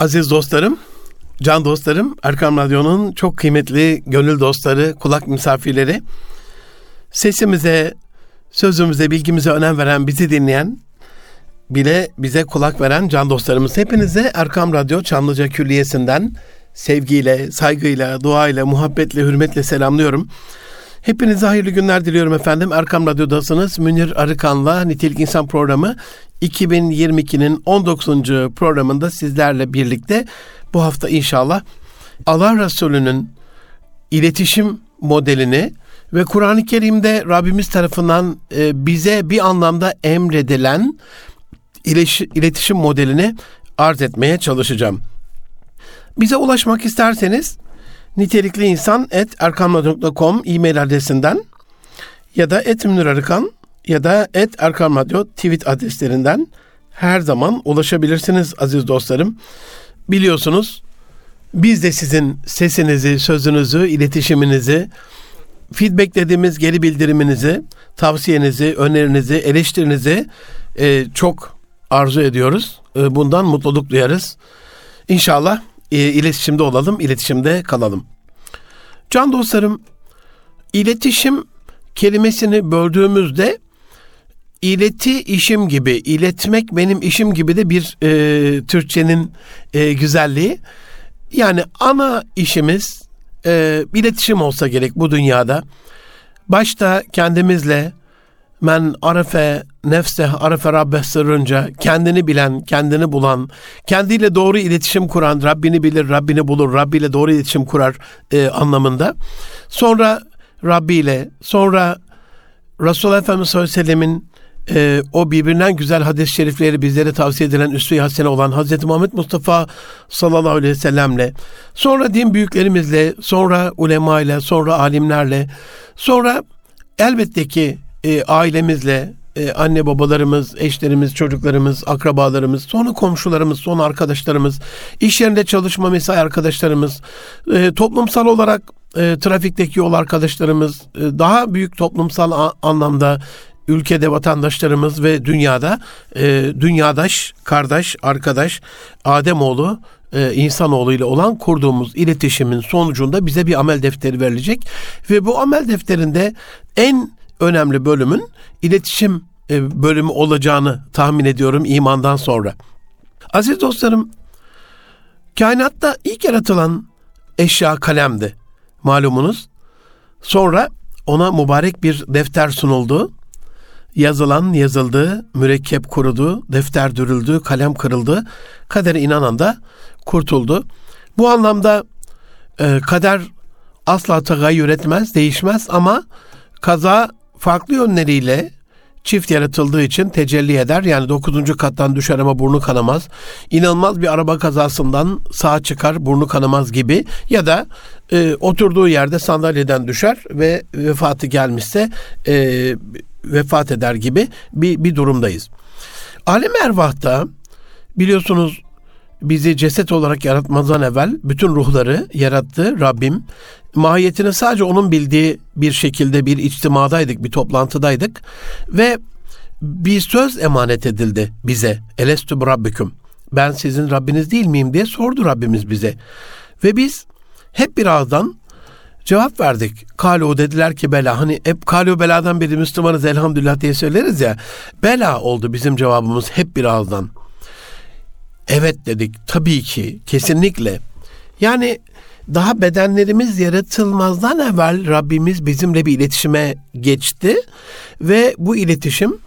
Aziz dostlarım, can dostlarım, Erkam Radyo'nun çok kıymetli gönül dostları, kulak misafirleri, sesimize, sözümüze, bilgimize önem veren, bizi dinleyen, bile bize kulak veren can dostlarımız. Hepinize Erkam Radyo Çamlıca Külliyesi'nden sevgiyle, saygıyla, duayla, muhabbetle, hürmetle selamlıyorum. Hepinize hayırlı günler diliyorum efendim. Erkam Radyo'dasınız. Münir Arıkan'la Nitelik İnsan programı 2022'nin 19. programında sizlerle birlikte bu hafta inşallah Allah Resulü'nün iletişim modelini ve Kur'an-ı Kerim'de Rabbimiz tarafından e, bize bir anlamda emredilen iletişim modelini arz etmeye çalışacağım. Bize ulaşmak isterseniz nitelikli insan et erkamradyo.com e-mail adresinden ya da et Arıkan ya da et Erkam Radyo tweet adreslerinden her zaman ulaşabilirsiniz aziz dostlarım. Biliyorsunuz biz de sizin sesinizi, sözünüzü, iletişiminizi, feedback dediğimiz geri bildiriminizi, tavsiyenizi, önerinizi, eleştirinizi e, çok arzu ediyoruz. E, bundan mutluluk duyarız. İnşallah e, iletişimde olalım, iletişimde kalalım. Can dostlarım, iletişim kelimesini böldüğümüzde ileti işim gibi, iletmek benim işim gibi de bir e, Türkçenin e, güzelliği. Yani ana işimiz e, iletişim olsa gerek bu dünyada. Başta kendimizle, men arefe nefse arefe rabbe sırrınca kendini bilen, kendini bulan, kendiyle doğru iletişim kuran, Rabbini bilir, Rabbini bulur, Rabbi ile doğru iletişim kurar e, anlamında. Sonra Rabbi ile, sonra Resulullah Efendimiz sallallahu aleyhi ve sellemin e, o birbirinden güzel hadis-i şerifleri bizlere tavsiye edilen üsve-i hasene olan Hazreti Muhammed Mustafa sallallahu aleyhi ve sellemle, sonra din büyüklerimizle, sonra ulema ile, sonra alimlerle, sonra elbette ki e, ailemizle, e, anne babalarımız, eşlerimiz, çocuklarımız, akrabalarımız, sonra komşularımız, sonra arkadaşlarımız, iş yerinde çalışma mesai arkadaşlarımız, e, toplumsal olarak e, trafikteki yol arkadaşlarımız, e, daha büyük toplumsal anlamda ülkede vatandaşlarımız ve dünyada e, dünyadaş, kardeş, arkadaş, Ademoğlu, e, insanoğlu ile olan kurduğumuz iletişimin sonucunda bize bir amel defteri verilecek ve bu amel defterinde en önemli bölümün iletişim e, bölümü olacağını tahmin ediyorum imandan sonra. Aziz dostlarım, kainatta ilk yaratılan eşya kalemdi malumunuz. Sonra ona mübarek bir defter sunuldu. Yazılan yazıldı, mürekkep kurudu, defter dürüldü, kalem kırıldı. Kadere inanan da kurtuldu. Bu anlamda e, kader asla tagayyür etmez, değişmez ama kaza farklı yönleriyle çift yaratıldığı için tecelli eder. Yani dokuzuncu kattan düşer ama burnu kanamaz. İnanılmaz bir araba kazasından sağ çıkar, burnu kanamaz gibi. Ya da e, oturduğu yerde sandalyeden düşer ve vefatı gelmişse e, vefat eder gibi bir, bir durumdayız. Alem ervahta biliyorsunuz bizi ceset olarak yaratmazdan evvel bütün ruhları yarattı Rabbim. Mahiyetini sadece onun bildiği bir şekilde bir içtimadaydık, bir toplantıdaydık ve bir söz emanet edildi bize. Elestü rabbiküm. Ben sizin Rabbiniz değil miyim diye sordu Rabbimiz bize. Ve biz hep bir ağızdan cevap verdik. Kalu dediler ki bela. Hani hep kalu beladan beri Müslümanız elhamdülillah diye söyleriz ya. Bela oldu bizim cevabımız hep bir ağızdan. Evet dedik tabii ki kesinlikle. Yani daha bedenlerimiz yaratılmazdan evvel Rabbimiz bizimle bir iletişime geçti ve bu iletişim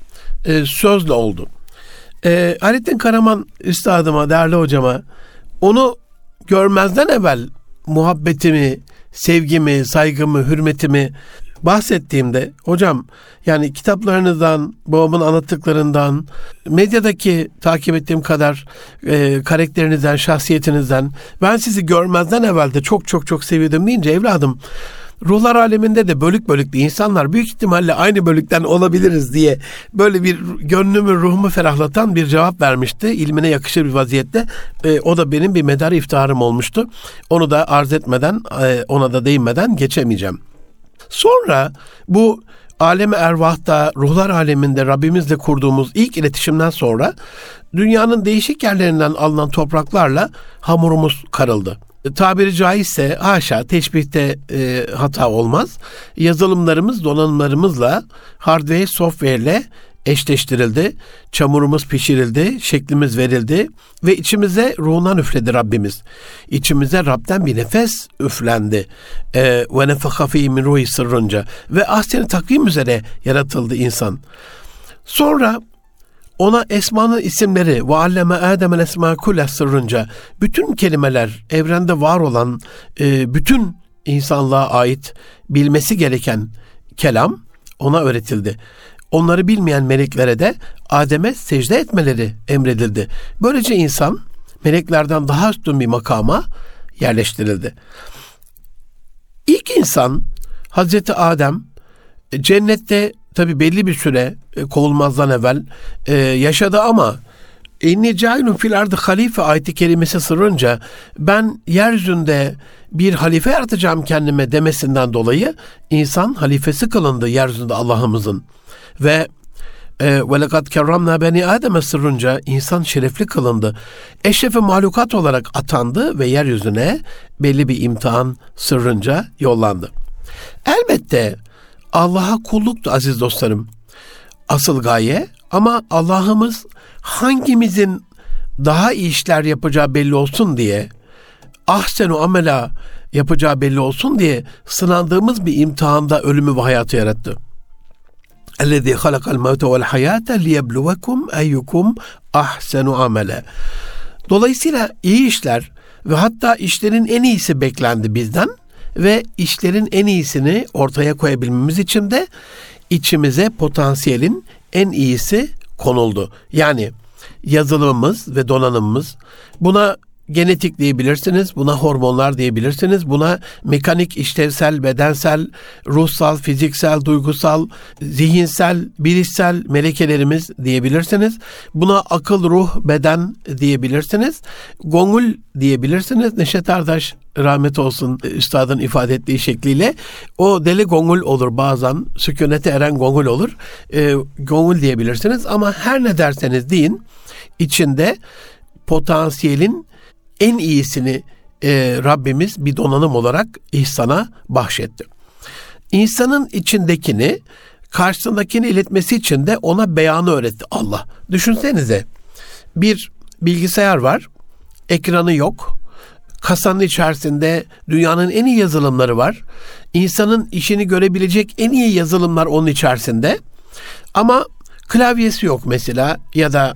e, sözle oldu. E, Halettin Karaman üstadıma, değerli hocama onu görmezden evvel muhabbetimi, sevgimi, saygımı, hürmetimi bahsettiğimde hocam yani kitaplarınızdan, babamın anlattıklarından, medyadaki takip ettiğim kadar e, karakterinizden, şahsiyetinizden ben sizi görmezden evvel de çok çok çok seviyordum deyince evladım ruhlar aleminde de bölük bölük bir insanlar büyük ihtimalle aynı bölükten olabiliriz diye böyle bir gönlümü ruhumu ferahlatan bir cevap vermişti. İlmine yakışır bir vaziyette. E, o da benim bir medar iftiharım olmuştu. Onu da arz etmeden e, ona da değinmeden geçemeyeceğim. Sonra bu alem ervahta, ruhlar aleminde Rabbimizle kurduğumuz ilk iletişimden sonra dünyanın değişik yerlerinden alınan topraklarla hamurumuz karıldı. Tabiri caizse haşa teşbihte e, hata olmaz. Yazılımlarımız donanımlarımızla hardware software ile eşleştirildi. Çamurumuz pişirildi, şeklimiz verildi ve içimize ruhundan üfledi Rabbimiz. İçimize Rab'den bir nefes üflendi. E, ve nefaka fi min ruhi sırrınca ve ahseni takvim üzere yaratıldı insan. Sonra ona esmanın isimleri ve alleme Adem'el esma kulle sırrınca bütün kelimeler evrende var olan e, bütün insanlığa ait bilmesi gereken kelam ona öğretildi. Onları bilmeyen meleklere de Adem'e secde etmeleri emredildi. Böylece insan meleklerden daha üstün bir makama yerleştirildi. İlk insan Hazreti Adem cennette tabi belli bir süre e, kovulmazdan evvel e, yaşadı ama İnni cailun fil ardı halife ayeti kelimesi sırrınca ben yeryüzünde bir halife yaratacağım kendime demesinden dolayı insan halifesi kılındı yeryüzünde Allah'ımızın. Ve e, ve lekad kerramna beni Adem'e sırrınca insan şerefli kılındı. Eşrefi mahlukat olarak atandı ve yeryüzüne belli bir imtihan sırrınca yollandı. Elbette Allah'a kulluktu aziz dostlarım. Asıl gaye ama Allah'ımız hangimizin daha iyi işler yapacağı belli olsun diye ahsenu amela yapacağı belli olsun diye sınandığımız bir imtihanda ölümü ve hayatı yarattı. اَلَّذ۪ي خَلَقَ الْمَوْتَ وَالْحَيَاةَ لِيَبْلُوَكُمْ اَيُّكُمْ ahsenu amele. Dolayısıyla iyi işler ve hatta işlerin en iyisi beklendi bizden ve işlerin en iyisini ortaya koyabilmemiz için de içimize potansiyelin en iyisi konuldu. Yani yazılımımız ve donanımımız buna genetik diyebilirsiniz, buna hormonlar diyebilirsiniz, buna mekanik, işlevsel, bedensel, ruhsal, fiziksel, duygusal, zihinsel, bilişsel melekelerimiz diyebilirsiniz. Buna akıl, ruh, beden diyebilirsiniz. Gongul diyebilirsiniz. Neşet Ardaş rahmet olsun üstadın ifade ettiği şekliyle o deli gongul olur bazen sükunete eren gongul olur. E, gongul diyebilirsiniz ama her ne derseniz deyin içinde potansiyelin en iyisini e, Rabbimiz bir donanım olarak ihsana bahşetti. İnsanın içindekini karşısındakini iletmesi için de ona beyanı öğretti Allah. Düşünsenize bir bilgisayar var, ekranı yok, kasanın içerisinde dünyanın en iyi yazılımları var. İnsanın işini görebilecek en iyi yazılımlar onun içerisinde. Ama klavyesi yok mesela ya da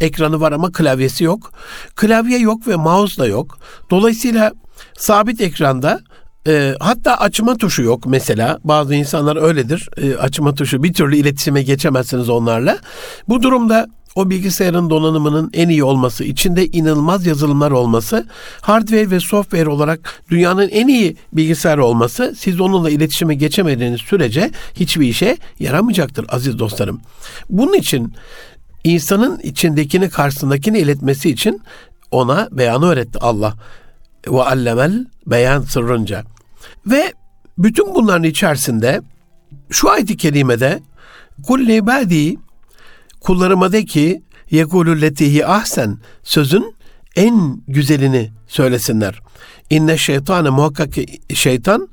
ekranı var ama klavyesi yok. Klavye yok ve mouse da yok. Dolayısıyla sabit ekranda e, hatta açma tuşu yok mesela. Bazı insanlar öyledir. E, açma tuşu bir türlü iletişime geçemezsiniz onlarla. Bu durumda o bilgisayarın donanımının en iyi olması, içinde inanılmaz yazılımlar olması, hardware ve software olarak dünyanın en iyi bilgisayar olması, siz onunla iletişime geçemediğiniz sürece hiçbir işe yaramayacaktır aziz dostlarım. Bunun için insanın içindekini karşısındakini iletmesi için ona beyanı öğretti Allah. Ve allemel beyan sırrınca. Ve bütün bunların içerisinde şu ayet-i kerimede kulli ibadi kullarıma de ki yekulü letihi ahsen sözün en güzelini söylesinler. İnne şeytanı muhakkak şeytan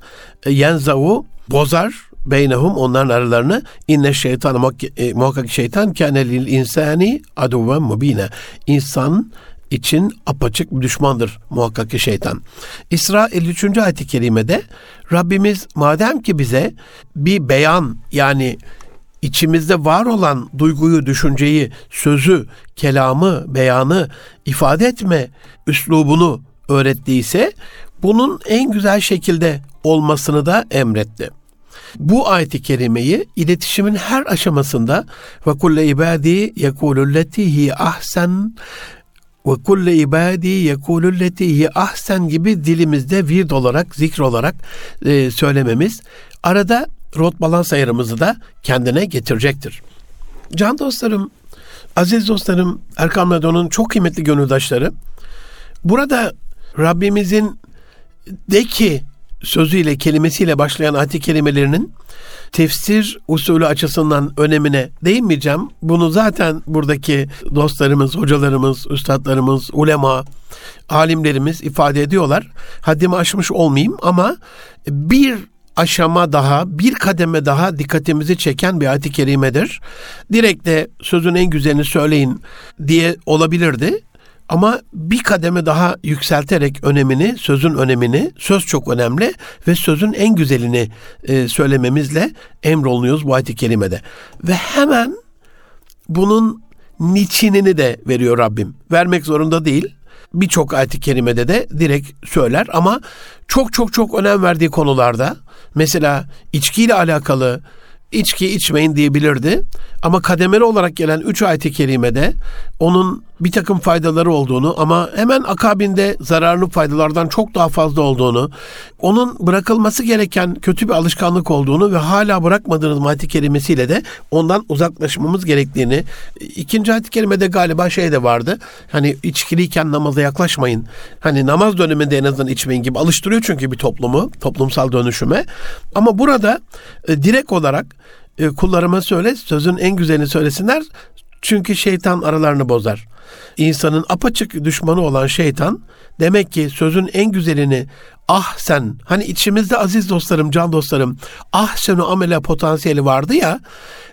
yenzavu bozar beynehum onların aralarını inne şeytan e, muhakkak şeytan kânelil insani aduven mubine. İnsan için apaçık bir düşmandır muhakkak ki şeytan. İsra 53. ayet-i kerimede Rabbimiz madem ki bize bir beyan yani içimizde var olan duyguyu, düşünceyi, sözü, kelamı, beyanı ifade etme üslubunu öğrettiyse bunun en güzel şekilde olmasını da emretti. Bu ayeti kerimeyi iletişimin her aşamasında ve kulle ibadi yekulülletihi ahsen ve kulle ibadi yekulülletihi ahsen gibi dilimizde vird olarak, zikr olarak e, söylememiz arada rot balans ayarımızı da kendine getirecektir. Can dostlarım, aziz dostlarım, Erkam Radyo'nun çok kıymetli gönüldaşları, burada Rabbimizin de ki sözüyle, kelimesiyle başlayan ayet kelimelerinin tefsir usulü açısından önemine değinmeyeceğim. Bunu zaten buradaki dostlarımız, hocalarımız, üstadlarımız, ulema, alimlerimiz ifade ediyorlar. Haddimi aşmış olmayayım ama bir aşama daha, bir kademe daha dikkatimizi çeken bir ayet-i kerimedir. Direkt de sözün en güzelini söyleyin diye olabilirdi. Ama bir kademe daha yükselterek önemini, sözün önemini, söz çok önemli ve sözün en güzelini e, söylememizle emrolunuyoruz bu ayet-i kerimede. Ve hemen bunun niçinini de veriyor Rabbim. Vermek zorunda değil. Birçok ayet-i kerimede de direkt söyler ama çok çok çok önem verdiği konularda mesela içkiyle alakalı içki içmeyin diyebilirdi. Ama kademeli olarak gelen üç ayet-i kerimede onun bir takım faydaları olduğunu ama hemen akabinde zararlı faydalardan çok daha fazla olduğunu, onun bırakılması gereken kötü bir alışkanlık olduğunu ve hala bırakmadığınız ayet-i kerimesiyle de ondan uzaklaşmamız gerektiğini. ikinci ayet-i kerimede galiba şey de vardı. Hani içkiliyken namaza yaklaşmayın. Hani namaz döneminde en azından içmeyin gibi alıştırıyor çünkü bir toplumu, toplumsal dönüşüme. Ama burada e, direkt olarak e, kullarıma söyle, sözün en güzelini söylesinler. Çünkü şeytan aralarını bozar. İnsanın apaçık düşmanı olan şeytan demek ki sözün en güzelini ah sen hani içimizde aziz dostlarım can dostlarım ah senu amele potansiyeli vardı ya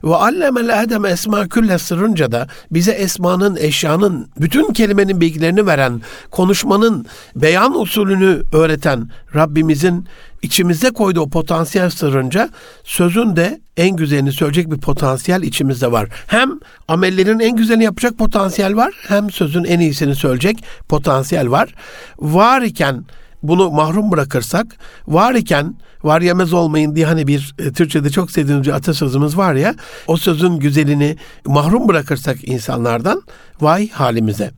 ve allemel adem esma külle sırrınca da bize esmanın eşyanın bütün kelimenin bilgilerini veren konuşmanın beyan usulünü öğreten Rabbimizin içimizde koyduğu o potansiyel sırrınca sözün de en güzelini söyleyecek bir potansiyel içimizde var. Hem amellerin en güzelini yapacak potansiyel var hem sözün en iyisini söyleyecek potansiyel var. Var iken bunu mahrum bırakırsak var iken var yemez olmayın diye hani bir e, Türkçe'de çok sevdiğimiz bir atasözümüz var ya o sözün güzelini mahrum bırakırsak insanlardan vay halimize.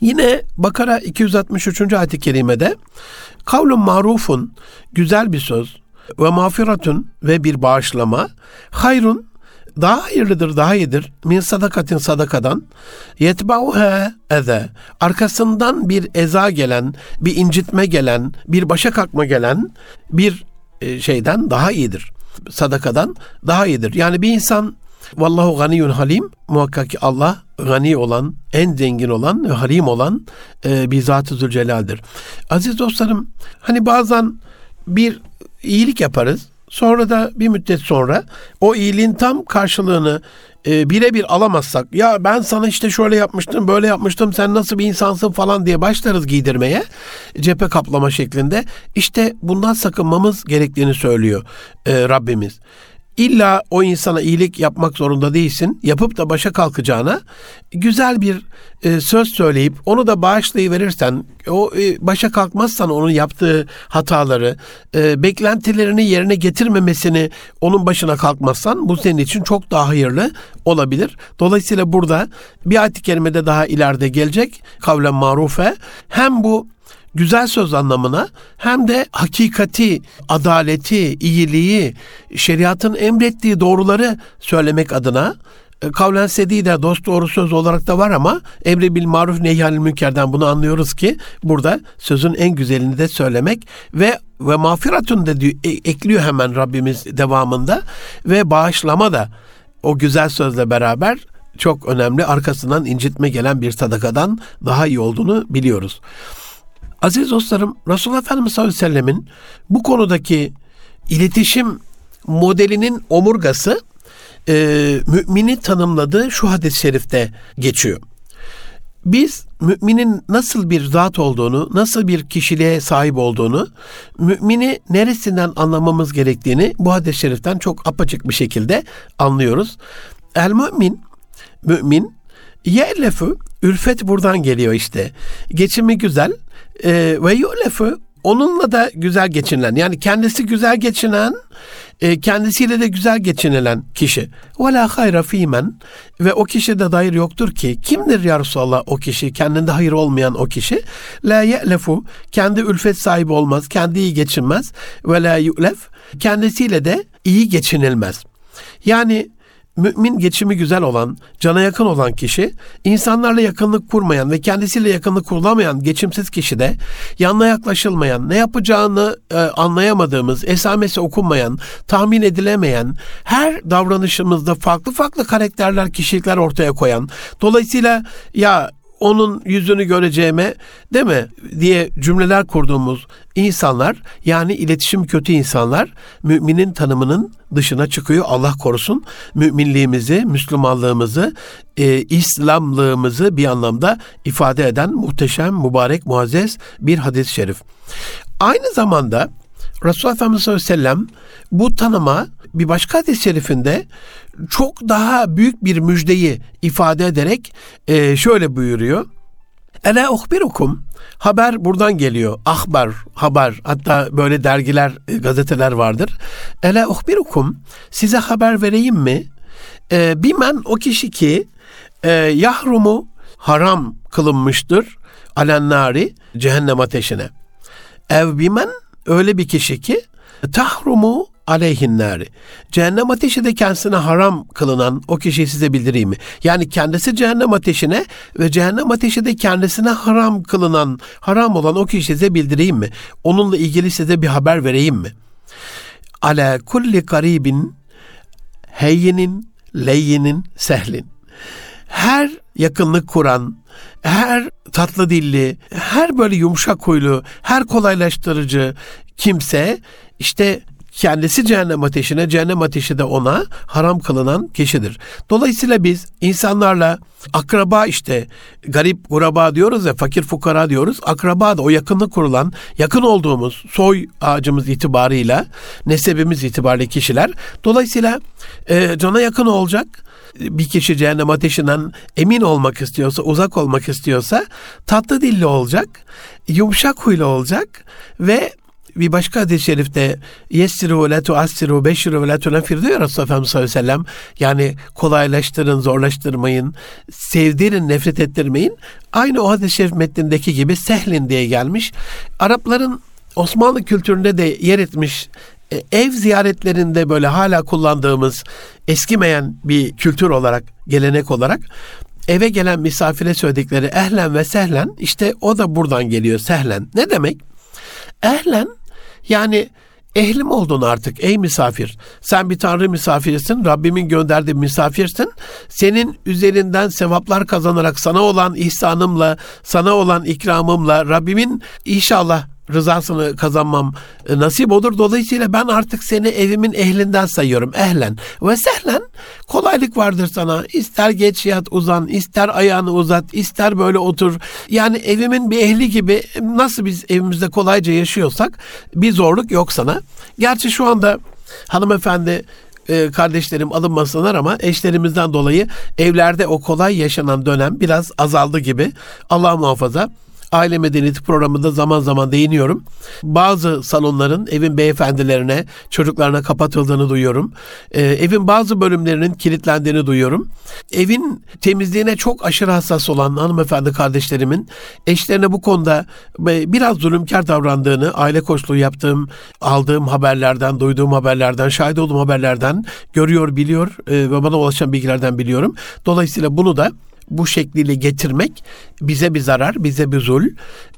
Yine Bakara 263. ayet-i kerimede kavlun marufun güzel bir söz ve mağfiratun ve bir bağışlama hayrun daha hayırlıdır, daha iyidir. Min sadakatin sadakadan. Yetbauha eze. Arkasından bir eza gelen, bir incitme gelen, bir başa kalkma gelen bir e, şeyden daha iyidir. Sadakadan daha iyidir. Yani bir insan Vallahu ganiyun halim. Muhakkak ki Allah gani olan, en zengin olan ve halim olan e, bir Zat-ı Zülcelal'dir. Aziz dostlarım, hani bazen bir iyilik yaparız. Sonra da bir müddet sonra o iyiliğin tam karşılığını e, birebir alamazsak ya ben sana işte şöyle yapmıştım böyle yapmıştım sen nasıl bir insansın falan diye başlarız giydirmeye cephe kaplama şeklinde işte bundan sakınmamız gerektiğini söylüyor e, Rabbimiz. İlla o insana iyilik yapmak zorunda değilsin. Yapıp da başa kalkacağına güzel bir e, söz söyleyip onu da bağışlayıverirsen, o e, başa kalkmazsan onun yaptığı hataları, e, beklentilerini yerine getirmemesini onun başına kalkmazsan bu senin için çok daha hayırlı olabilir. Dolayısıyla burada bir ayet-i kerimede daha ileride gelecek kavlen marufe hem bu güzel söz anlamına hem de hakikati, adaleti, iyiliği, şeriatın emrettiği doğruları söylemek adına e, kavlen sedi de dost doğru söz olarak da var ama emri bil maruf nehyanil münkerden bunu anlıyoruz ki burada sözün en güzelini de söylemek ve ve mağfiratun da diyor, e, ekliyor hemen Rabbimiz devamında ve bağışlama da o güzel sözle beraber çok önemli arkasından incitme gelen bir sadakadan daha iyi olduğunu biliyoruz. Aziz dostlarım Resulullah Efendimiz sallallahu aleyhi ve sellemin bu konudaki iletişim modelinin omurgası e, mümini tanımladığı şu hadis-i şerifte geçiyor. Biz müminin nasıl bir zat olduğunu, nasıl bir kişiliğe sahip olduğunu, mümini neresinden anlamamız gerektiğini bu hadis-i şeriften çok apaçık bir şekilde anlıyoruz. El mümin, mümin, ye'lefu, ülfet buradan geliyor işte. Geçimi güzel, ve yu'lefu onunla da güzel geçinilen yani kendisi güzel geçinen e, kendisiyle de güzel geçinilen kişi. Ve la hayra fimen ve o kişide dair yoktur ki kimdir ya Resulallah o kişi kendinde hayır olmayan o kişi la ye'lefu kendi ülfet sahibi olmaz kendi iyi geçinmez ve la yu'lef kendisiyle de iyi geçinilmez. Yani mümin geçimi güzel olan, cana yakın olan kişi, insanlarla yakınlık kurmayan ve kendisiyle yakınlık kurulamayan geçimsiz kişi de yanına yaklaşılmayan, ne yapacağını e, anlayamadığımız, esamesi okunmayan, tahmin edilemeyen, her davranışımızda farklı farklı karakterler, kişilikler ortaya koyan, dolayısıyla ya onun yüzünü göreceğime değil mi diye cümleler kurduğumuz insanlar yani iletişim kötü insanlar müminin tanımının dışına çıkıyor. Allah korusun müminliğimizi, Müslümanlığımızı, e, İslamlığımızı bir anlamda ifade eden muhteşem, mübarek, muazzez bir hadis-i şerif. Aynı zamanda Resulullah Efendimiz sallallahu aleyhi ve sellem bu tanıma bir başka hadis-i şerifinde çok daha büyük bir müjdeyi ifade ederek e, şöyle buyuruyor. Ela uhbirukum haber buradan geliyor. Ahbar, haber hatta böyle dergiler, e, gazeteler vardır. Ela uhbirukum size haber vereyim mi? E, bimen o kişi ki e, yahrumu haram kılınmıştır alennari cehennem ateşine. Ev bimen öyle bir kişi ki tahrumu aleyhinnâri. Cehennem ateşi de kendisine haram kılınan o kişiyi size bildireyim mi? Yani kendisi cehennem ateşine ve cehennem ateşi de kendisine haram kılınan, haram olan o kişiyi size bildireyim mi? Onunla ilgili size bir haber vereyim mi? Ala kulli garibin heyyinin, leyyinin, sehlin. Her yakınlık kuran, her tatlı dilli, her böyle yumuşak huylu, her kolaylaştırıcı kimse işte kendisi cehennem ateşine, cehennem ateşi de ona haram kılınan kişidir. Dolayısıyla biz insanlarla akraba işte garip guraba diyoruz ya fakir fukara diyoruz. Akraba da o yakınlık kurulan, yakın olduğumuz soy ağacımız itibarıyla, nesebimiz itibariyle kişiler. Dolayısıyla e, cana yakın olacak bir kişi cehennem ateşinden emin olmak istiyorsa, uzak olmak istiyorsa tatlı dilli olacak, yumuşak huylu olacak ve bir başka hadis-i şerifte yessiru ve la tuassiru beşiru ve la tunafir diyor Resulullah Efendimiz sallallahu aleyhi ve sellem. Yani kolaylaştırın, zorlaştırmayın, sevdirin, nefret ettirmeyin. Aynı o hadis-i şerif metnindeki gibi sehlin diye gelmiş. Arapların Osmanlı kültüründe de yer etmiş e, ev ziyaretlerinde böyle hala kullandığımız eskimeyen bir kültür olarak, gelenek olarak eve gelen misafire söyledikleri ehlen ve sehlen işte o da buradan geliyor sehlen. Ne demek? Ehlen yani ehlim oldun artık ey misafir. Sen bir tanrı misafirisin. Rabbimin gönderdiği misafirsin. Senin üzerinden sevaplar kazanarak sana olan ihsanımla, sana olan ikramımla Rabbimin inşallah rızasını kazanmam e, nasip olur. Dolayısıyla ben artık seni evimin ehlinden sayıyorum. Ehlen ve sehlen kolaylık vardır sana. İster geç yat uzan, ister ayağını uzat, ister böyle otur. Yani evimin bir ehli gibi nasıl biz evimizde kolayca yaşıyorsak bir zorluk yok sana. Gerçi şu anda hanımefendi e, kardeşlerim alınmasınlar ama eşlerimizden dolayı evlerde o kolay yaşanan dönem biraz azaldı gibi. Allah muhafaza Aile Medeniyeti programında zaman zaman değiniyorum. Bazı salonların evin beyefendilerine, çocuklarına kapatıldığını duyuyorum. Ee, evin bazı bölümlerinin kilitlendiğini duyuyorum. Evin temizliğine çok aşırı hassas olan hanımefendi kardeşlerimin eşlerine bu konuda biraz zulümkar davrandığını, aile koçluğu yaptığım, aldığım haberlerden, duyduğum haberlerden, şahit olduğum haberlerden görüyor, biliyor e, ve bana ulaşan bilgilerden biliyorum. Dolayısıyla bunu da bu şekliyle getirmek bize bir zarar, bize bir zul.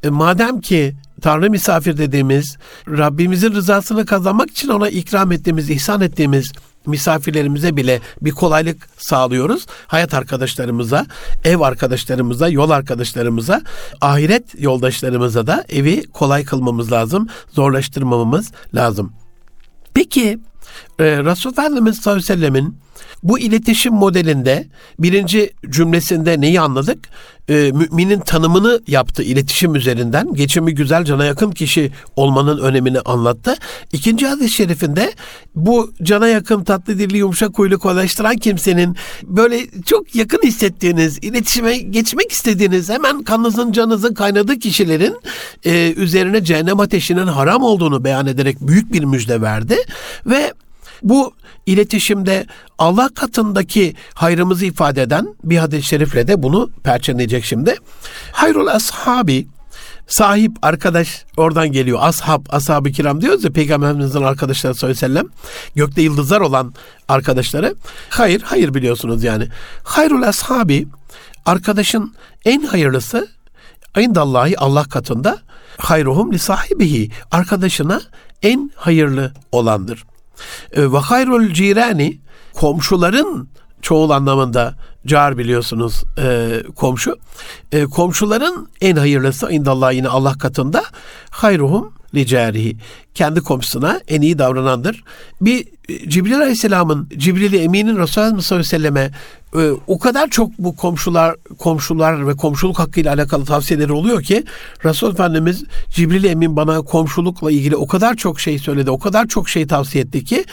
E, madem ki Tanrı misafir dediğimiz, Rabbimizin rızasını kazanmak için ona ikram ettiğimiz, ihsan ettiğimiz misafirlerimize bile bir kolaylık sağlıyoruz. Hayat arkadaşlarımıza, ev arkadaşlarımıza, yol arkadaşlarımıza, ahiret yoldaşlarımıza da evi kolay kılmamız lazım, zorlaştırmamamız lazım. Peki e, Resulullah Efendimiz sallallahu aleyhi bu iletişim modelinde birinci cümlesinde neyi anladık? Ee, müminin tanımını yaptı iletişim üzerinden. Geçimi güzel, cana yakın kişi olmanın önemini anlattı. İkinci hadis-i şerifinde bu cana yakın, tatlı dilli, yumuşak huylu kolaylaştıran kimsenin böyle çok yakın hissettiğiniz, iletişime geçmek istediğiniz, hemen kanınızın, canınızın kaynadığı kişilerin e, üzerine cehennem ateşinin haram olduğunu beyan ederek büyük bir müjde verdi. Ve bu iletişimde Allah katındaki hayrımızı ifade eden bir hadis-i şerifle de bunu perçinleyecek şimdi. Hayrul ashabi sahip, arkadaş oradan geliyor. Ashab, ashab-ı kiram diyoruz ya Peygamberimizin arkadaşları sallallahu aleyhi ve sellem. Gökte yıldızlar olan arkadaşları. Hayır, hayır biliyorsunuz yani. Hayrul ashabi, arkadaşın en hayırlısı indallahi Allah katında hayruhum li sahibihi arkadaşına en hayırlı olandır. Ve hayrul cirani komşuların çoğul anlamında car biliyorsunuz e, komşu. E, komşuların en hayırlısı indallah yine Allah katında hayruhum licarihi. Kendi komşusuna en iyi davranandır. Bir Cibril Aleyhisselam'ın, Cibril-i Emin'in Resulullah sallallahu e, o kadar çok bu komşular komşular ve komşuluk hakkıyla alakalı tavsiyeleri oluyor ki Resul Efendimiz Cibril Emin bana komşulukla ilgili o kadar çok şey söyledi, o kadar çok şey tavsiye etti ki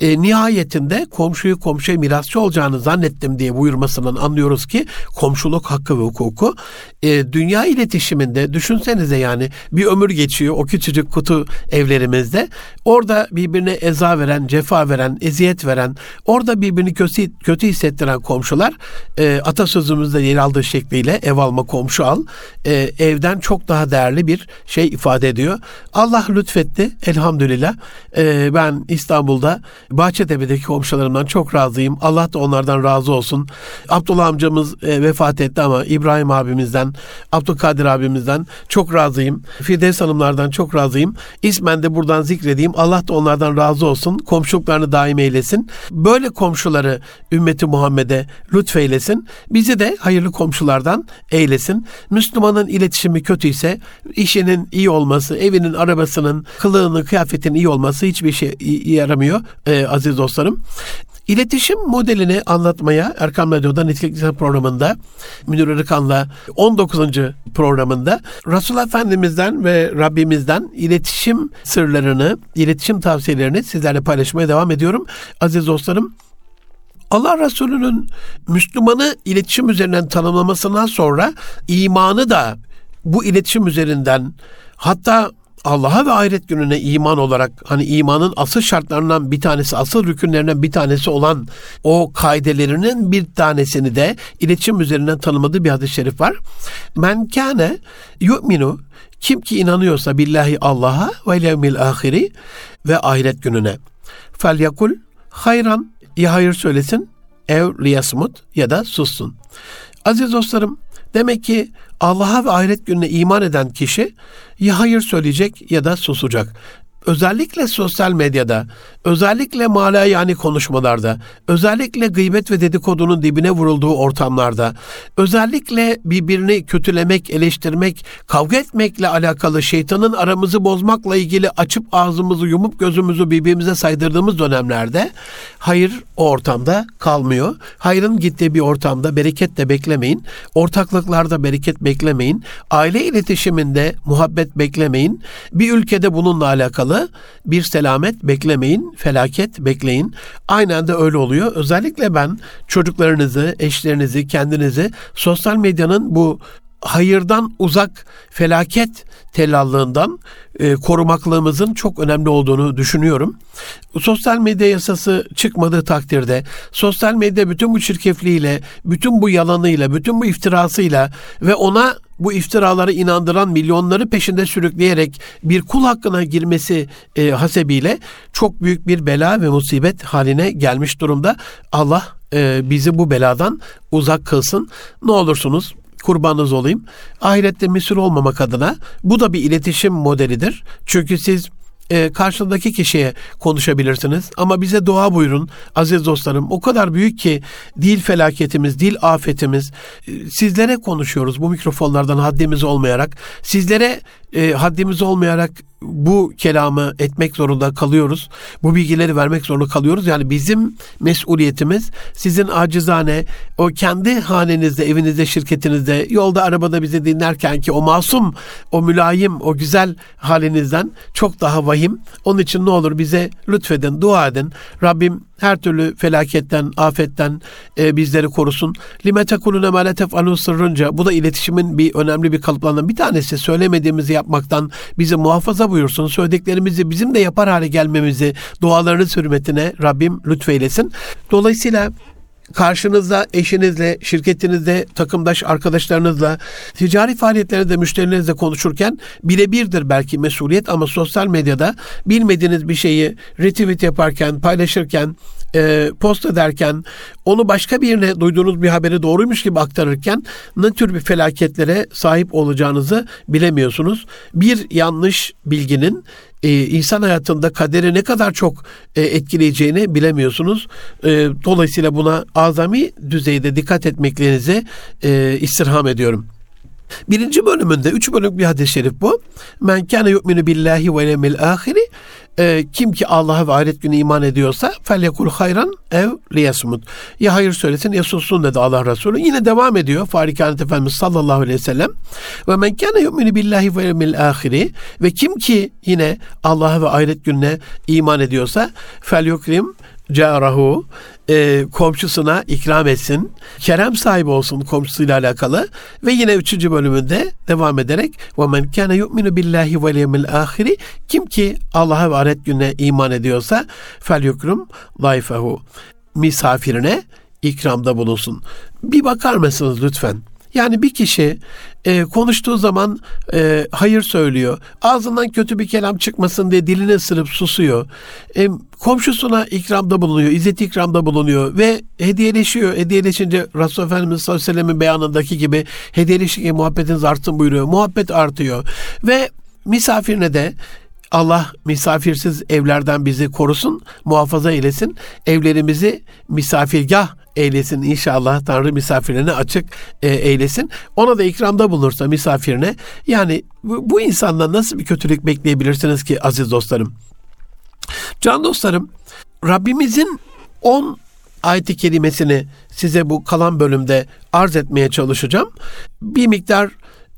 e, nihayetinde komşuyu komşuya mirasçı olacağını zannettim diye buyurmasından anlıyoruz ki komşuluk hakkı ve hukuku e, dünya iletişiminde düşünsenize yani bir ömür geçiyor o küçücük kutu evlerimizde. Orada birbirine eza veren, cefa veren, eziyet veren, orada birbirini kötü, kötü hissettiren komşular e, atasözümüzde yer aldığı şekliyle ev alma komşu al e, evden çok daha değerli bir şey ifade ediyor. Allah lütfetti elhamdülillah. E, ben İstanbul'da Bahçetepe'deki komşularımdan çok razıyım. Allah da onlardan razı olsun. Abdullah amcamız e, vefat etti ama İbrahim abimizden, Abdülkadir abimizden çok razıyım. Firdevs hanımlardan çok razıyım. İsmen de buradan zikredeyim. Allah da onlardan razı olsun. Komşuluklarını daim eylesin. Böyle komşuları ümmeti Muhammed'e lütfeylesin. Bizi de hayırlı komşulardan eylesin. Müslümanın iletişimi kötüyse işinin iyi olması, evinin arabasının, kılığının, kıyafetinin iyi olması hiçbir şey yaramıyor e, aziz dostlarım. İletişim modelini anlatmaya Erkam Radyo'da Nitelikli programında Münir Arıkan'la 19. programında Resulullah Efendimiz'den ve Rabbimizden iletişim sırlarını, iletişim tavsiyelerini sizlerle paylaşmaya devam ediyorum. Aziz dostlarım, Allah Resulü'nün Müslümanı iletişim üzerinden tanımlamasından sonra imanı da bu iletişim üzerinden hatta Allah'a ve ahiret gününe iman olarak hani imanın asıl şartlarından bir tanesi, asıl rükünlerinden bir tanesi olan o kaidelerinin bir tanesini de iletişim üzerinden tanımadığı bir hadis-i şerif var. Men kâne yu'minu kim ki inanıyorsa billahi Allah'a ve yevmil ahiri ve ahiret gününe. Fel yakul hayran ya hayır söylesin ev liyasmut ya da sussun. Aziz dostlarım demek ki Allah'a ve ahiret gününe iman eden kişi ya hayır söyleyecek ya da susacak özellikle sosyal medyada, özellikle mala yani konuşmalarda, özellikle gıybet ve dedikodunun dibine vurulduğu ortamlarda, özellikle birbirini kötülemek, eleştirmek, kavga etmekle alakalı şeytanın aramızı bozmakla ilgili açıp ağzımızı yumup gözümüzü birbirimize saydırdığımız dönemlerde hayır o ortamda kalmıyor. Hayrın gittiği bir ortamda bereket de beklemeyin. Ortaklıklarda bereket beklemeyin. Aile iletişiminde muhabbet beklemeyin. Bir ülkede bununla alakalı bir selamet beklemeyin, felaket bekleyin. Aynen de öyle oluyor. Özellikle ben çocuklarınızı, eşlerinizi, kendinizi sosyal medyanın bu hayırdan uzak felaket tellallığından e, korumaklığımızın çok önemli olduğunu düşünüyorum. Sosyal medya yasası çıkmadığı takdirde sosyal medya bütün bu çirkefliğiyle, bütün bu yalanıyla, bütün bu iftirasıyla ve ona bu iftiraları inandıran milyonları peşinde sürükleyerek bir kul hakkına girmesi e, hasebiyle çok büyük bir bela ve musibet haline gelmiş durumda. Allah e, bizi bu beladan uzak kılsın. Ne olursunuz kurbanınız olayım. Ahirette misir olmamak adına bu da bir iletişim modelidir. Çünkü siz e, karşındaki kişiye konuşabilirsiniz. Ama bize dua buyurun aziz dostlarım. O kadar büyük ki dil felaketimiz, dil afetimiz. E, sizlere konuşuyoruz bu mikrofonlardan haddimiz olmayarak. Sizlere e, haddimiz olmayarak bu kelamı etmek zorunda kalıyoruz. Bu bilgileri vermek zorunda kalıyoruz. Yani bizim mesuliyetimiz sizin acizane o kendi hanenizde, evinizde, şirketinizde, yolda, arabada bizi dinlerken ki o masum, o mülayim, o güzel halinizden çok daha vahim. Onun için ne olur bize lütfedin, dua edin. Rabbim her türlü felaketten, afetten e, bizleri korusun. Lime tekulune ma tef'alun sırrınca bu da iletişimin bir önemli bir kalıplarından bir tanesi. Söylemediğimizi yapmaktan bizi muhafaza buyursun. Söylediklerimizi bizim de yapar hale gelmemizi dualarınız hürmetine Rabbim lütfeylesin. Dolayısıyla karşınızda eşinizle, şirketinizde, takımdaş arkadaşlarınızla, ticari faaliyetlerinizde, müşterilerinizle konuşurken birebirdir belki mesuliyet ama sosyal medyada bilmediğiniz bir şeyi retweet yaparken, paylaşırken, e, post ederken, onu başka birine duyduğunuz bir haberi doğruymuş gibi aktarırken ne tür bir felaketlere sahip olacağınızı bilemiyorsunuz. Bir yanlış bilginin e, insan hayatında kaderi ne kadar çok e, etkileyeceğini bilemiyorsunuz. E, dolayısıyla buna azami düzeyde dikkat etmeklerinizi e, istirham ediyorum. Birinci bölümünde, üç bölümlük bir hadis-i şerif bu. Men kâne yu'minu billahi ve yevmil ahiri e, kim ki Allah'a ve ahiret günü iman ediyorsa felyekul hayran ev liyasmut. Ya hayır söylesin ya sussun dedi Allah Resulü. Yine devam ediyor Farikanet Efendimiz sallallahu aleyhi ve sellem. Ve men kâne yu'minu billahi ve yevmil ahiri ve kim ki yine Allah'a ve ahiret gününe iman ediyorsa felyukrim carahu e, komşusuna ikram etsin. Kerem sahibi olsun komşusuyla alakalı ve yine 3. bölümünde devam ederek ve men kana yu'minu billahi vel yevmil ahiri kim ki Allah'a ve ahiret gününe iman ediyorsa fel yukrum zayfehu misafirine ikramda bulunsun. Bir bakar mısınız lütfen? Yani bir kişi e, konuştuğu zaman e, hayır söylüyor. Ağzından kötü bir kelam çıkmasın diye dilini ısırıp susuyor. E, komşusuna ikramda bulunuyor, izzet ikramda bulunuyor ve hediyeleşiyor. Hediyeleşince Resulullah Efendimiz sallallahu aleyhi ve sellem'in beyanındaki gibi hediyeleşince muhabbetiniz artsın buyuruyor. Muhabbet artıyor ve misafirine de Allah misafirsiz evlerden bizi korusun, muhafaza eylesin. Evlerimizi misafirgah eylesin inşallah. Tanrı misafirlerine açık e, eylesin. Ona da ikramda bulursa misafirine yani bu, bu insandan nasıl bir kötülük bekleyebilirsiniz ki aziz dostlarım? Can dostlarım Rabbimizin 10 ayet-i kerimesini size bu kalan bölümde arz etmeye çalışacağım. Bir miktar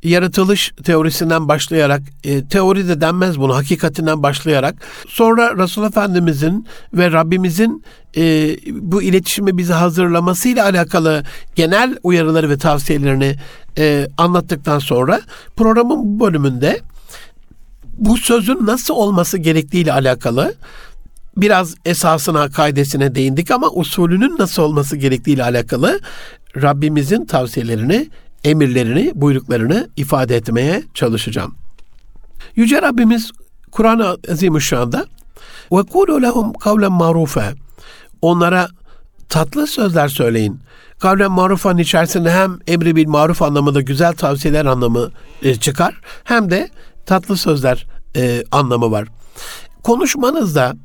yaratılış teorisinden başlayarak, e, teori de denmez bunu, hakikatinden başlayarak, sonra Resulullah Efendimizin ve Rabbimizin e, bu iletişimi bizi hazırlamasıyla alakalı genel uyarıları ve tavsiyelerini e, anlattıktan sonra programın bu bölümünde bu sözün nasıl olması gerektiğiyle alakalı biraz esasına, kaidesine değindik ama usulünün nasıl olması gerektiğiyle alakalı Rabbimizin tavsiyelerini emirlerini, buyruklarını ifade etmeye çalışacağım. Yüce Rabbimiz Kur'an-ı Azimüşşan'da ve kulu lehum kavlen marufe onlara tatlı sözler söyleyin. Kavlen marufan içerisinde hem emri bil maruf anlamında güzel tavsiyeler anlamı e, çıkar hem de tatlı sözler e, anlamı var. Konuşmanızda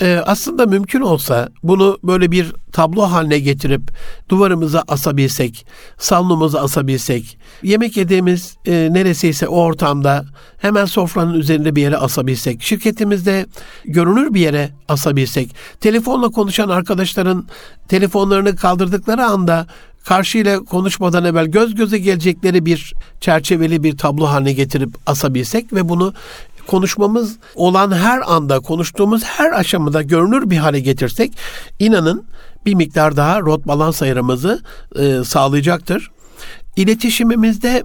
e, aslında mümkün olsa bunu böyle bir tablo haline getirip duvarımıza asabilsek, salonumuza asabilsek, yemek yediğimiz e, neresiyse o ortamda hemen sofranın üzerinde bir yere asabilsek, şirketimizde görünür bir yere asabilsek, telefonla konuşan arkadaşların telefonlarını kaldırdıkları anda karşıyla konuşmadan evvel göz göze gelecekleri bir çerçeveli bir tablo haline getirip asabilsek ve bunu konuşmamız olan her anda, konuştuğumuz her aşamada görünür bir hale getirsek inanın bir miktar daha rot balans ayırımızı e, sağlayacaktır. İletişimimizde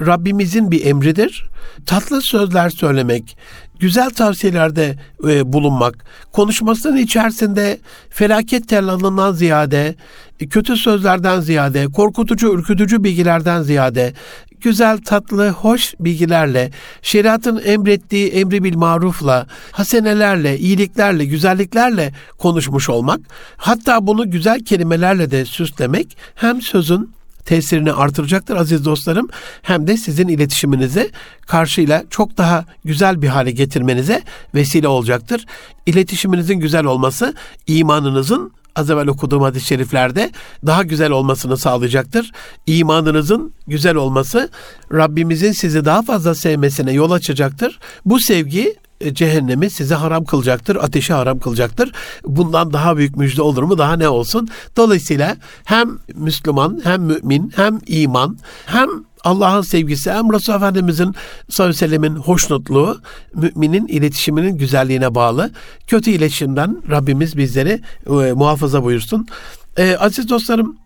Rabbimizin bir emridir. Tatlı sözler söylemek, güzel tavsiyelerde e, bulunmak, konuşmasının içerisinde felaket tellalından ziyade, kötü sözlerden ziyade, korkutucu, ürkütücü bilgilerden ziyade, güzel, tatlı, hoş bilgilerle, şeriatın emrettiği emri bil marufla, hasenelerle, iyiliklerle, güzelliklerle konuşmuş olmak, hatta bunu güzel kelimelerle de süslemek hem sözün tesirini artıracaktır aziz dostlarım. Hem de sizin iletişiminizi karşıyla çok daha güzel bir hale getirmenize vesile olacaktır. İletişiminizin güzel olması imanınızın az evvel okuduğum hadis-i şeriflerde daha güzel olmasını sağlayacaktır. İmanınızın güzel olması Rabbimizin sizi daha fazla sevmesine yol açacaktır. Bu sevgi cehennemi size haram kılacaktır, ateşi haram kılacaktır. Bundan daha büyük müjde olur mu? Daha ne olsun? Dolayısıyla hem Müslüman, hem mümin, hem iman, hem Allah'ın sevgisi hem Resulullah Efendimizin sallallahu aleyhi ve sellemin hoşnutluğu müminin iletişiminin güzelliğine bağlı. Kötü iletişimden Rabbimiz bizleri e, muhafaza buyursun. E, aziz dostlarım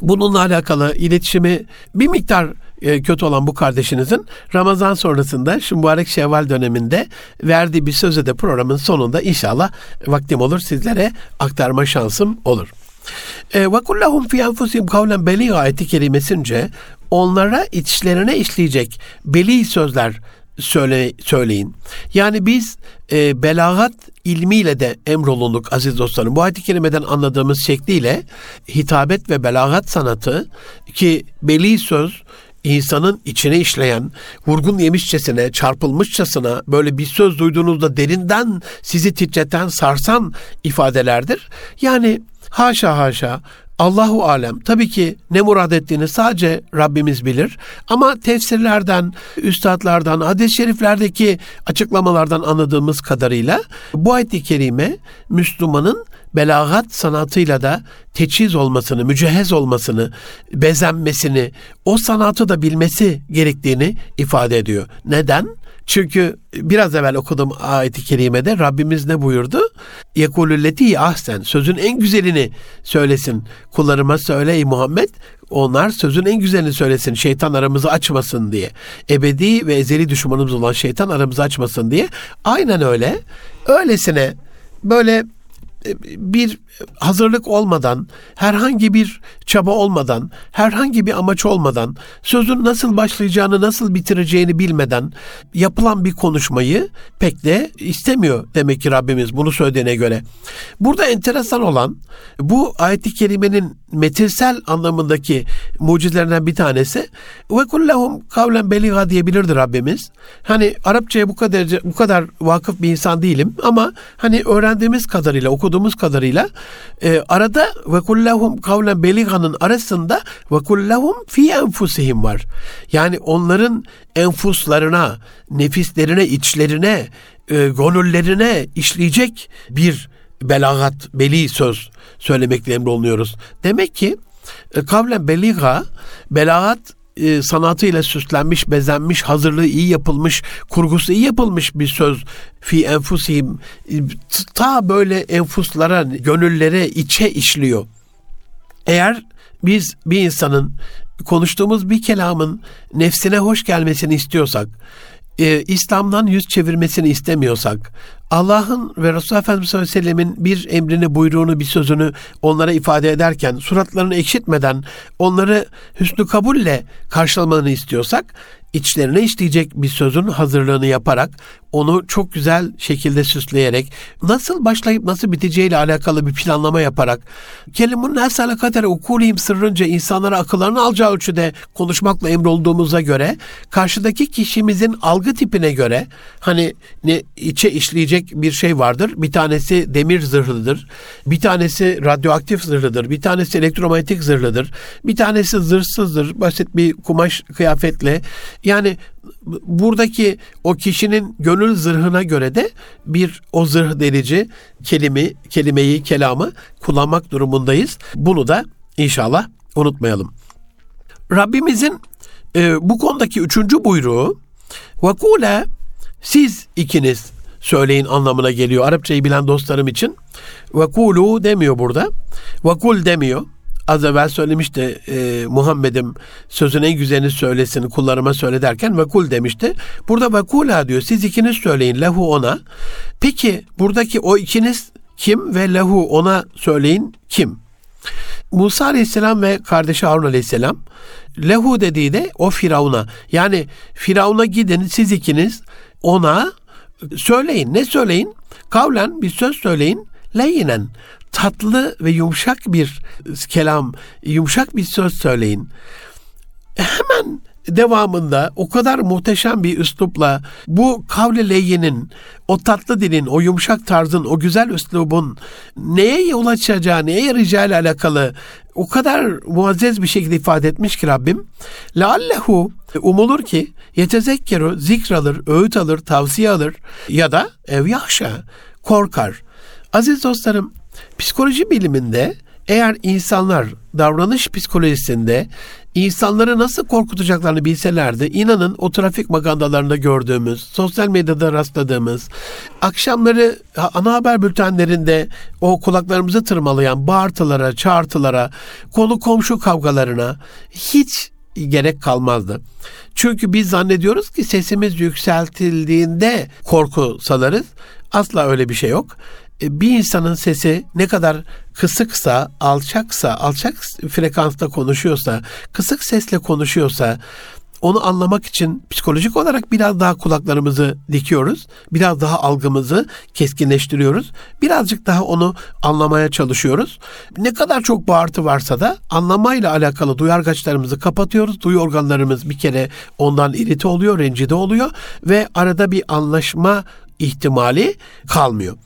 bununla alakalı iletişimi bir miktar e, kötü olan bu kardeşinizin Ramazan sonrasında şu mübarek Şevval döneminde verdiği bir sözü de programın sonunda inşallah vaktim olur sizlere aktarma şansım olur. Ve kullahum fi enfusim kavlen beli ayeti kerimesince onlara içlerine işleyecek beli sözler söyle, söyleyin. Yani biz e, belagat ilmiyle de emrolunduk aziz dostlarım. Bu ayet-i kerimeden anladığımız şekliyle hitabet ve belagat sanatı ki beli söz insanın içine işleyen, vurgun yemişçesine, çarpılmışçasına böyle bir söz duyduğunuzda derinden sizi titreten, sarsan ifadelerdir. Yani haşa haşa Allahu alem. Tabii ki ne murad ettiğini sadece Rabbimiz bilir. Ama tefsirlerden, üstadlardan, hadis-i şeriflerdeki açıklamalardan anladığımız kadarıyla bu ayet-i kerime Müslümanın belagat sanatıyla da teçhiz olmasını, mücehez olmasını, bezenmesini, o sanatı da bilmesi gerektiğini ifade ediyor. Neden? Çünkü biraz evvel okuduğum ayeti kerimede Rabbimiz ne buyurdu? Yekulülleti ahsen. Sözün en güzelini söylesin. Kullarıma söyle Muhammed. Onlar sözün en güzelini söylesin. Şeytan aramızı açmasın diye. Ebedi ve ezeli düşmanımız olan şeytan aramızı açmasın diye. Aynen öyle. Öylesine böyle bir hazırlık olmadan, herhangi bir çaba olmadan, herhangi bir amaç olmadan, sözün nasıl başlayacağını, nasıl bitireceğini bilmeden yapılan bir konuşmayı pek de istemiyor demek ki Rabbimiz bunu söylediğine göre. Burada enteresan olan bu ayet-i kerimenin metinsel anlamındaki mucizelerinden bir tanesi ve kullahum kavlen beliga diyebilirdi Rabbimiz. Hani Arapçaya bu kadar bu kadar vakıf bir insan değilim ama hani öğrendiğimiz kadarıyla, okuduğumuz kadarıyla e, arada ve kullahum kavlen beliga'nın arasında ve kullahum fi enfusihim var. Yani onların enfuslarına, nefislerine, içlerine, e, gönüllerine işleyecek bir belagat, beli söz söylemekle emrolunuyoruz. Demek ki e, kavlen beliga, belagat e, sanatıyla süslenmiş, bezenmiş, hazırlığı iyi yapılmış, kurgusu iyi yapılmış bir söz. Fi enfusihim e, ta böyle enfuslara, gönüllere, içe işliyor. Eğer biz bir insanın konuştuğumuz bir kelamın nefsine hoş gelmesini istiyorsak, e, İslam'dan yüz çevirmesini istemiyorsak, Allah'ın ve Resulullah Efendimiz sallallahu aleyhi ve sellemin bir emrini, buyruğunu, bir sözünü onlara ifade ederken suratlarını ekşitmeden onları hüsnü kabulle karşılamalarını istiyorsak içlerine işleyecek bir sözün hazırlığını yaparak onu çok güzel şekilde süsleyerek nasıl başlayıp nasıl biteceğiyle alakalı bir planlama yaparak kelimun nesale kader ukulihim sırrınca insanlara akıllarını alacağı ölçüde konuşmakla emrolduğumuza göre karşıdaki kişimizin algı tipine göre hani ne içe işleyecek bir şey vardır. Bir tanesi demir zırhlıdır. Bir tanesi radyoaktif zırhlıdır. Bir tanesi elektromanyetik zırhlıdır. Bir tanesi zırhsızdır. Basit bir kumaş kıyafetle. Yani buradaki o kişinin gönül zırhına göre de bir o zırh delici kelime, kelimeyi, kelamı kullanmak durumundayız. Bunu da inşallah unutmayalım. Rabbimizin e, bu konudaki üçüncü buyruğu vakule siz ikiniz söyleyin anlamına geliyor. Arapçayı bilen dostlarım için. Vakulu demiyor burada. Vakul demiyor az evvel söylemişti e, Muhammed'im sözün en güzelini söylesin kullarıma söyle derken ve kul demişti. Burada ve kula diyor siz ikiniz söyleyin lehu ona. Peki buradaki o ikiniz kim ve lehu ona söyleyin kim? Musa Aleyhisselam ve kardeşi Harun Aleyhisselam lehu dediği de o Firavun'a yani Firavun'a gidin siz ikiniz ona söyleyin ne söyleyin? Kavlen bir söz söyleyin leyinen tatlı ve yumuşak bir kelam, yumuşak bir söz söyleyin. Hemen devamında o kadar muhteşem bir üslupla bu kavle leyyinin, o tatlı dilin, o yumuşak tarzın, o güzel üslubun neye yol açacağı, neye yarayacağıyla alakalı o kadar muazzez bir şekilde ifade etmiş ki Rabbim. Leallehu umulur ki yetezekkeru zikralır, öğüt alır, tavsiye alır ya da ev yaşa korkar. Aziz dostlarım Psikoloji biliminde eğer insanlar davranış psikolojisinde insanları nasıl korkutacaklarını bilselerdi inanın o trafik magandalarında gördüğümüz, sosyal medyada rastladığımız, akşamları ana haber bültenlerinde o kulaklarımızı tırmalayan bağırtılara, çağırtılara, konu komşu kavgalarına hiç gerek kalmazdı. Çünkü biz zannediyoruz ki sesimiz yükseltildiğinde korku salarız. Asla öyle bir şey yok bir insanın sesi ne kadar kısıksa, alçaksa, alçak frekansta konuşuyorsa, kısık sesle konuşuyorsa, onu anlamak için psikolojik olarak biraz daha kulaklarımızı dikiyoruz. Biraz daha algımızı keskinleştiriyoruz. Birazcık daha onu anlamaya çalışıyoruz. Ne kadar çok bağırtı varsa da anlamayla alakalı duyargaçlarımızı kapatıyoruz. Duyu organlarımız bir kere ondan irite oluyor, rencide oluyor ve arada bir anlaşma ihtimali kalmıyor.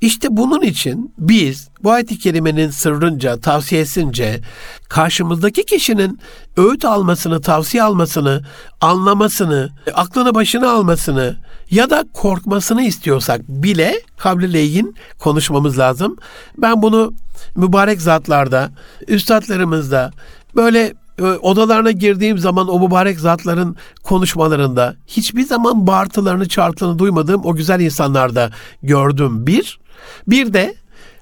İşte bunun için biz bu ayet-i kerimenin sırrınca, tavsiyesince karşımızdaki kişinin öğüt almasını, tavsiye almasını, anlamasını, aklını başına almasını ya da korkmasını istiyorsak bile kavli leyin konuşmamız lazım. Ben bunu mübarek zatlarda, üstadlarımızda böyle odalarına girdiğim zaman o mübarek zatların konuşmalarında hiçbir zaman bağırtılarını çağrıtlarını duymadığım o güzel insanlarda gördüm bir. Bir de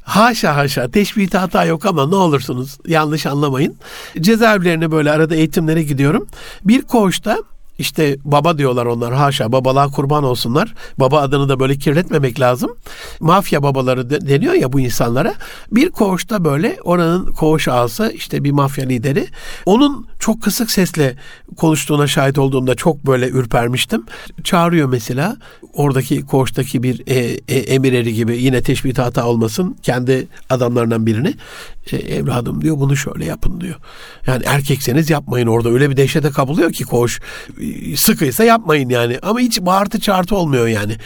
haşa haşa teşbihte hata yok ama ne olursunuz yanlış anlamayın. Cezaevlerine böyle arada eğitimlere gidiyorum. Bir koğuşta işte baba diyorlar onlar haşa babalığa kurban olsunlar. Baba adını da böyle kirletmemek lazım. Mafya babaları de, deniyor ya bu insanlara. Bir koğuşta böyle oranın koğuş ağası işte bir mafya lideri. Onun çok kısık sesle konuştuğuna şahit olduğumda çok böyle ürpermiştim. Çağırıyor mesela oradaki koğuştaki bir e, e, emir eri gibi yine teşbih hata olmasın kendi adamlarından birini. E, evladım diyor bunu şöyle yapın diyor. Yani erkekseniz yapmayın orada öyle bir dehşete kapılıyor ki koğuş sıkıysa yapmayın yani. Ama hiç bağırtı çağırtı olmuyor yani.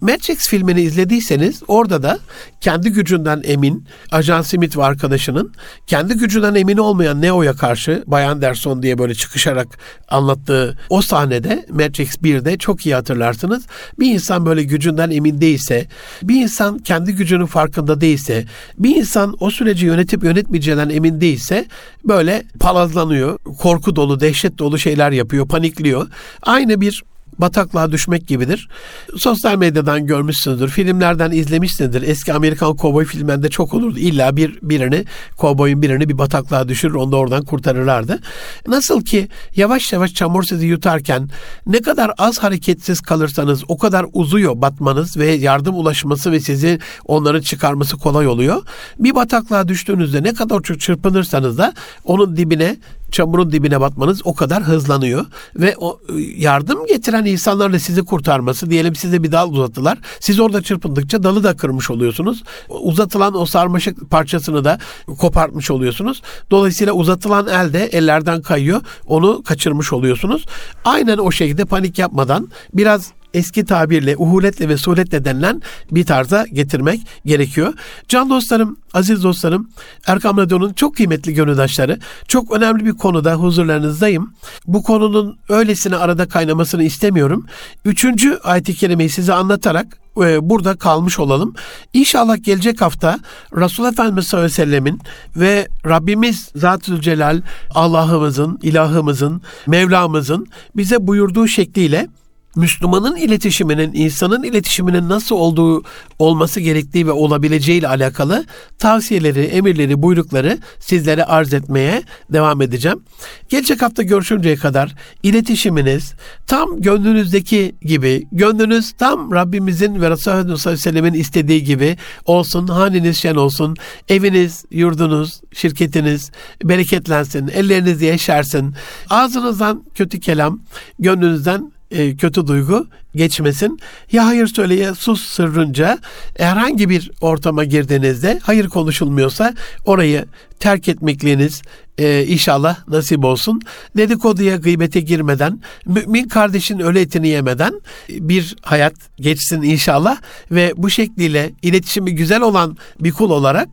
Matrix filmini izlediyseniz orada da kendi gücünden emin Ajan Smith ve arkadaşının kendi gücünden emin olmayan Neo'ya karşı Bayan Derson diye böyle çıkışarak anlattığı o sahnede Matrix 1'de çok iyi hatırlarsınız. Bir insan böyle gücünden emin değilse, bir insan kendi gücünün farkında değilse, bir insan o süreci yönetip yönetmeyeceğinden emin değilse böyle palazlanıyor, korku dolu, dehşet dolu şeyler yapıyor, panikliyor. Aynı bir bataklığa düşmek gibidir. Sosyal medyadan görmüşsünüzdür, filmlerden izlemişsinizdir. Eski Amerikan kovboy filmlerinde çok olurdu. İlla bir birini, kovboyun birini bir bataklığa düşürür, onu da oradan kurtarırlardı. Nasıl ki yavaş yavaş çamur sizi yutarken ne kadar az hareketsiz kalırsanız o kadar uzuyor batmanız ve yardım ulaşması ve sizi onların çıkarması kolay oluyor. Bir bataklığa düştüğünüzde ne kadar çok çırpınırsanız da onun dibine çamurun dibine batmanız o kadar hızlanıyor ve o yardım getiren insanlarla sizi kurtarması diyelim size bir dal uzattılar. Siz orada çırpındıkça dalı da kırmış oluyorsunuz. Uzatılan o sarmaşık parçasını da kopartmış oluyorsunuz. Dolayısıyla uzatılan el de ellerden kayıyor. Onu kaçırmış oluyorsunuz. Aynen o şekilde panik yapmadan biraz eski tabirle uhuletle ve suhuletle denilen bir tarza getirmek gerekiyor. Can dostlarım, aziz dostlarım, Erkam Radyo'nun çok kıymetli gönüldaşları, çok önemli bir konuda huzurlarınızdayım. Bu konunun öylesine arada kaynamasını istemiyorum. Üçüncü ayet-i kerimeyi size anlatarak e, burada kalmış olalım. İnşallah gelecek hafta Resul Efendimiz sallallahu aleyhi ve sellemin ve Rabbimiz Zatül Celal Allah'ımızın, ilahımızın, Mevlamızın bize buyurduğu şekliyle Müslümanın iletişiminin, insanın iletişiminin nasıl olduğu, olması gerektiği ve olabileceği ile alakalı tavsiyeleri, emirleri, buyrukları sizlere arz etmeye devam edeceğim. Gelecek hafta görüşünceye kadar iletişiminiz tam gönlünüzdeki gibi, gönlünüz tam Rabbimizin ve Resulullah sallallahu aleyhi ve sellemin istediği gibi olsun, haniniz şen olsun, eviniz, yurdunuz, şirketiniz bereketlensin, elleriniz yeşersin, ağzınızdan kötü kelam, gönlünüzden e, kötü duygu geçmesin. Ya hayır söyleye sus sırrınca herhangi bir ortama girdiğinizde hayır konuşulmuyorsa orayı terk etmekliğiniz e, inşallah nasip olsun. Dedikoduya gıybete girmeden, mümin kardeşin ölü etini yemeden bir hayat geçsin inşallah ve bu şekliyle iletişimi güzel olan bir kul olarak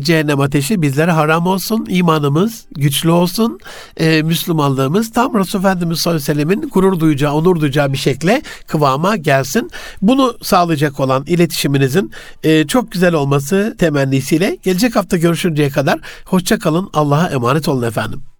cehennem ateşi bizlere haram olsun, imanımız güçlü olsun, e, Müslümanlığımız tam Resul Efendimiz sallallahu aleyhi ve sellemin gurur duyacağı, onur duyacağı bir şekle kıvama gelsin. Bunu sağlayacak olan iletişiminizin e, çok güzel olması temennisiyle gelecek hafta görüşünceye kadar hoşça kalın, Allah'a emanet olun efendim.